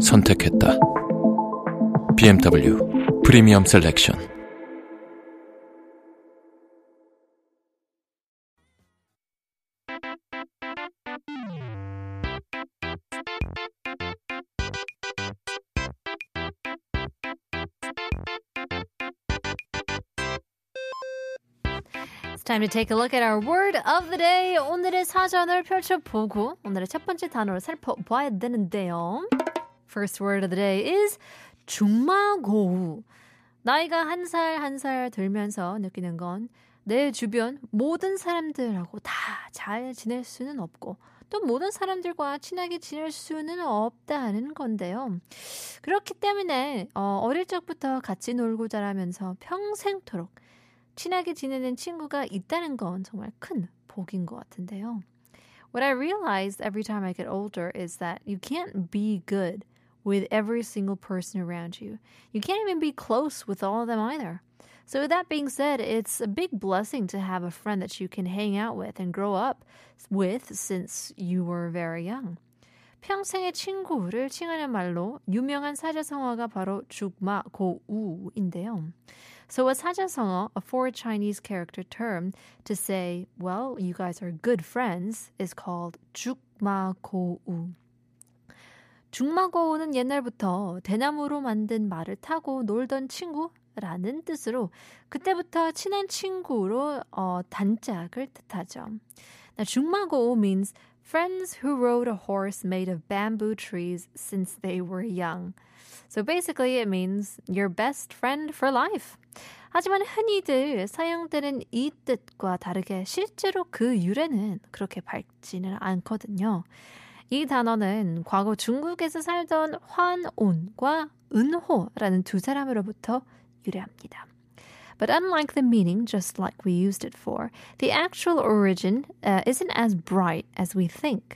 선택했다. BMW 프리미엄 셀렉션. Time to take a look at our word of the day. 오늘의 사전을 펼쳐보고 오늘의 첫 번째 단어를 살펴봐야 되는데요. First word of the day is 중마고우. 나이가 한 살 한 살 들면서 느끼는 건 내 주변 모든 사람들하고 다 잘 지낼 수는 없고 또 모든 사람들과 친하게 지낼 수는 없다는 건데요. 그렇기 때문에 어, 어릴 적부터 같이 놀고 자라면서 평생토록 친하게 지내는 친구가 있다는 건 정말 큰 복인 것 같은데요. What I realized every time I get older is that you can't be good with every single person around you. You can't even be close with all of them either. So, with that being said, it's a big blessing to have a friend that you can hang out with and grow up with since you were very young. 평생의 친구를 칭하는 말로 유명한 사자성어가 바로 죽마고우인데요. So a 사자성어, a four Chinese character term to say, well, you guys are good friends is called 죽마고우. 죽마고우는 옛날부터 대나무로 만든 말을 타고 놀던 친구라는 뜻으로 그때부터 친한 친구로 어, 단짝을 뜻하죠. Now, 죽마고우 means friends who rode a horse made of bamboo trees since they were young. So basically it means your best friend for life. 하지만 흔히들 사용되는 이 뜻과 다르게 실제로 그 유래는 그렇게 밝지는 않거든요. 이 단어는 과거 중국에서 살던 환온과 은호라는 두 사람으로부터 유래합니다. But unlike the meaning, just like we used it for, the actual origin uh, isn't as bright as we think.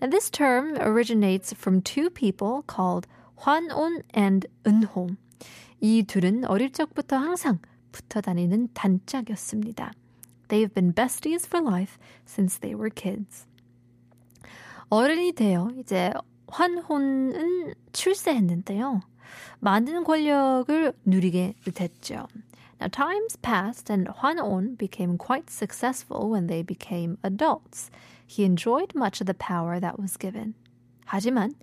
Now, this term originates from two people called 환온 and 은호. 이 둘은 어릴 적부터 항상 붙어 다니는 단짝이었습니다. They've been besties for life since they were kids. 어른이 되어 이제 환혼은 출세했는데요. 많은 권력을 누리게 됐죠. Now times passed and Hwan-on became quite successful when they became adults. He enjoyed much of the power that was given. 하지만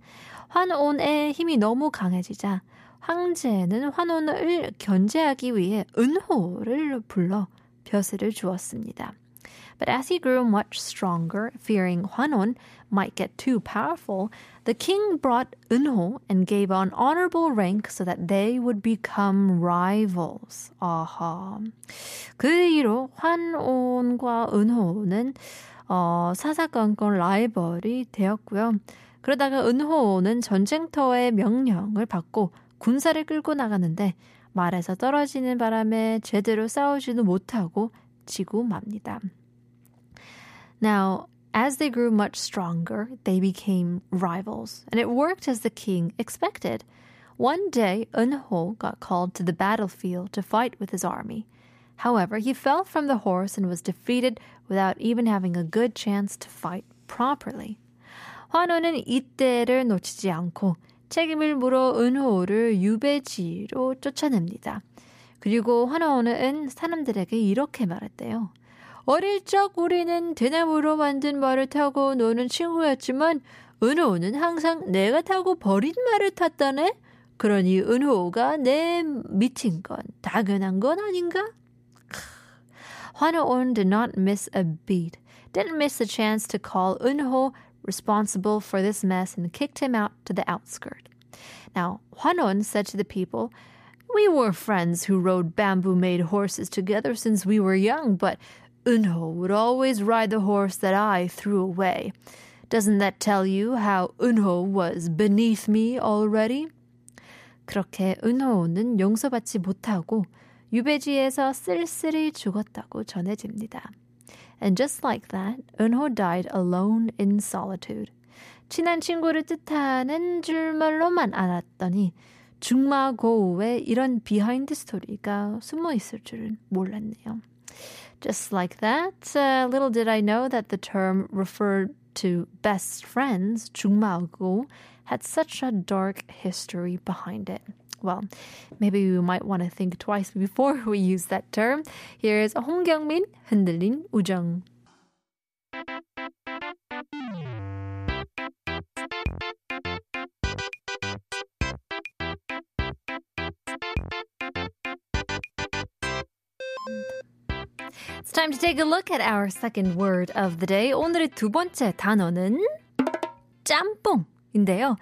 환온의 힘이 너무 강해지자 황제는 환온을 견제하기 위해 은호를 불러 벼슬을 주었습니다. But as he grew much stronger, fearing Hwanon might get too powerful, the king brought Eunho and gave an honorable rank so that they would become rivals. 아하. 그 이후로 환온과 은호는 어, 사사건건 라이벌이 되었고요. 그러다가 은호는 전쟁터의 명령을 받고 군사를 끌고 나가는데 말에서 떨어지는 바람에 제대로 싸우지도 못하고 지고 맙니다. Now, as they grew much stronger, they became rivals, and it worked as the king expected. One day, Eunho got called to the battlefield to fight with his army. However, he fell from the horse and was defeated without even having a good chance to fight properly. 환호는 이때를 놓치지 않고 책임을 물어 은호를 유배지로 쫓아냅니다. 그리고 환호는 사람들에게 이렇게 말했대요. 어릴 적 우리는 대나무로 만든 말을 타고 노는 친구였지만 은호는 항상 내가 타고 버린 말을 탔다네? 그러니 은호가 내 미친 건 당연한 건 아닌가? Hwanaon did not miss a beat, didn't miss a chance to call Eunho responsible for this mess and kicked him out to the outskirt. Now, Hwanon said to the people, We were friends who rode bamboo made horses together since we were young, but Eunho would always ride the horse that I threw away. Doesn't that tell you how 은호 was beneath me already? 그렇게 은호는 용서받지 못하고 유배지에서 쓸쓸히 죽었다고 전해집니다. And just like that, 은호 died alone in solitude. 친한 친구를 뜻하는 줄말로만 알았더니 중마고우에 이런 비하인드 스토리가 숨어 있을 줄은 몰랐네요. Just like that, uh, little did I know that the term referred to best friends, 중마고, had such a dark history behind it. Well, maybe we might want to think twice before we use that term. Here's 홍경민, 흔들린 우정. Time to take a look at our second word of the day. 오늘의 두 번째 단어는 짬뽕인데요.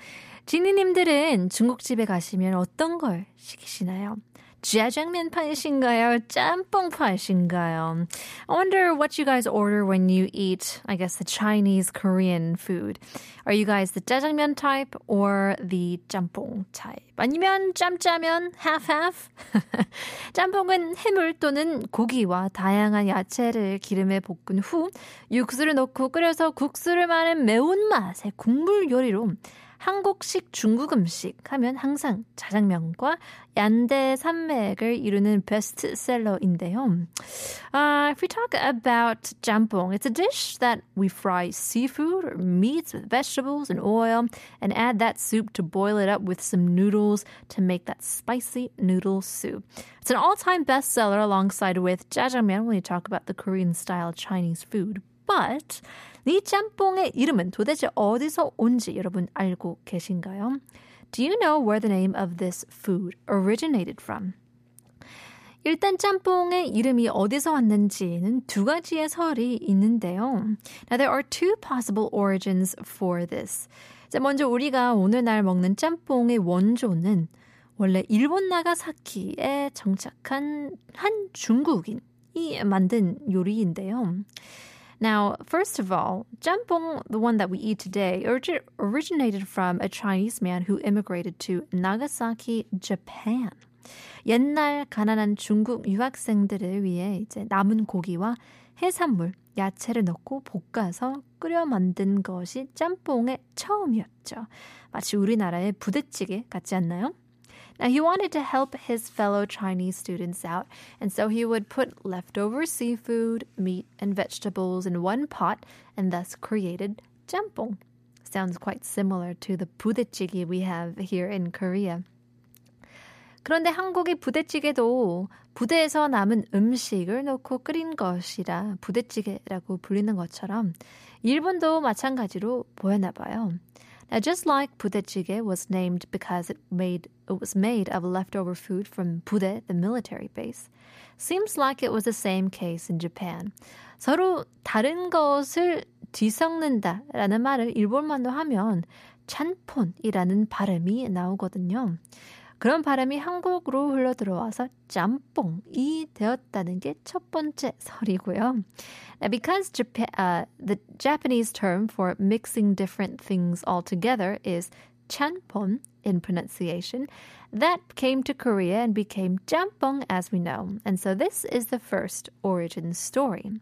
지니님들은 중국집에 가시면 어떤 걸 시키시나요? 짜장면 파신가요? 짬뽕 파신가요? I wonder what you guys order when you eat, I guess, the Chinese Korean food. Are you guys the 짜장면 type or the 짬뽕 type? 아니면 짬짜면 half-half? 짬뽕은 해물 또는 고기와 다양한 야채를 기름에 볶은 후 육수를 넣고 끓여서 국수를 마는 매운맛의 국물 요리로 한국식 중국 음식 하면 항상 자장면과 양대 산맥을 이루는 베스트셀러인데요. Uh, if we talk about jjampong, it's a dish that we fry seafood or meats with vegetables and oil and add that soup to boil it up with some noodles to make that spicy noodle soup. It's an all-time bestseller alongside with jjajangmyeon when you talk about the Korean-style Chinese food. But 이 짬뽕의 이름은 도대체 어디서 온지 여러분 알고 계신가요? Do you know where the name of this food originated from? 일단 짬뽕의 이름이 어디서 왔는지는 두 가지의 설이 있는데요. Now there are two possible origins for this. 자, 먼저 우리가 오늘날 먹는 짬뽕의 원조는 원래 일본 나가사키에 정착한 한 중국인이 만든 요리인데요. Now, first of all, jjampong, the one that we eat today, origi- originated from a Chinese man who immigrated to Nagasaki, Japan. 옛날 가난한 중국 유학생들을 위해 이제 남은 고기와 해산물, 야채를 넣고 볶아서 끓여 만든 것이 짬뽕의 처음이었죠. 마치 우리나라의 부대찌개 같지 않나요? Now, he wanted to help his fellow Chinese students out, and so he would put leftover seafood, meat, and vegetables in one pot and thus created jampong. Sounds quite similar to the 부대찌개 we have here in Korea. 그런데 한국의 부대찌개도 부대에서 남은 음식을 넣고 끓인 것이라 부대찌개라고 불리는 것처럼 일본도 마찬가지로 보였나 봐요. Now, just like 부대찌개 was named because it made it was made of leftover food from 부대, the military base, seems like it was the same case in Japan. 서로 다른 것을 뒤섞는다라는 말을 일본말로 하면 찬폰이라는 발음이 나오거든요. 그런 발음이 한국으로 흘러 들어와서 짬뽕이 되었다는 게 첫 번째 설이고요. Now, because Japan, uh, the Japanese term for mixing different things all together is chanpon in pronunciation, that came to Korea and became jampong as we know. And so this is the first origin story.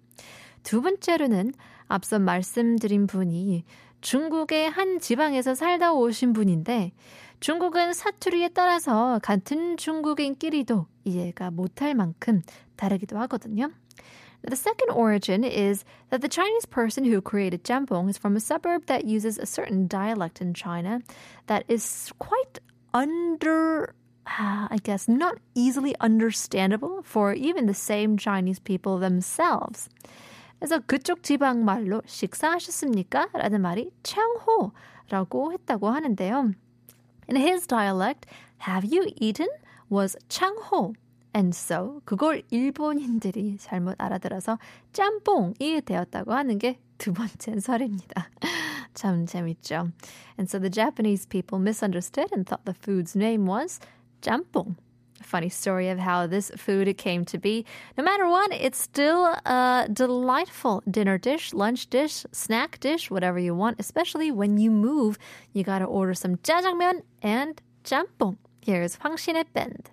두 번째로는 앞서 말씀드린 분이 중국의 한 지방에서 살다 오신 분인데 중국은 사투리에 따라서 같은 중국인끼리도 이해가 못할 만큼 다르기도 하거든요. The second origin is that the Chinese person who created jjampong is from a suburb that uses a certain dialect in China that is quite under I guess not easily understandable for even the same Chinese people themselves. 그래서 그쪽 지방 말로 식사하셨습니까? 라는 말이 창호라고 했다고 하는데요. In his dialect, have you eaten? was 창호. And so 그걸 일본인들이 잘못 알아들어서 짬뽕이 되었다고 하는 게 두 번째 설입니다. 참 재밌죠. And so the Japanese people misunderstood and thought the food's name was 짬뽕. funny story of how this food came to be. No matter what, it's still a delightful dinner dish, lunch dish, snack dish, whatever you want, especially when you move. You gotta order some jjajangmyeon and jjampong. Here's Hwang Shin Band.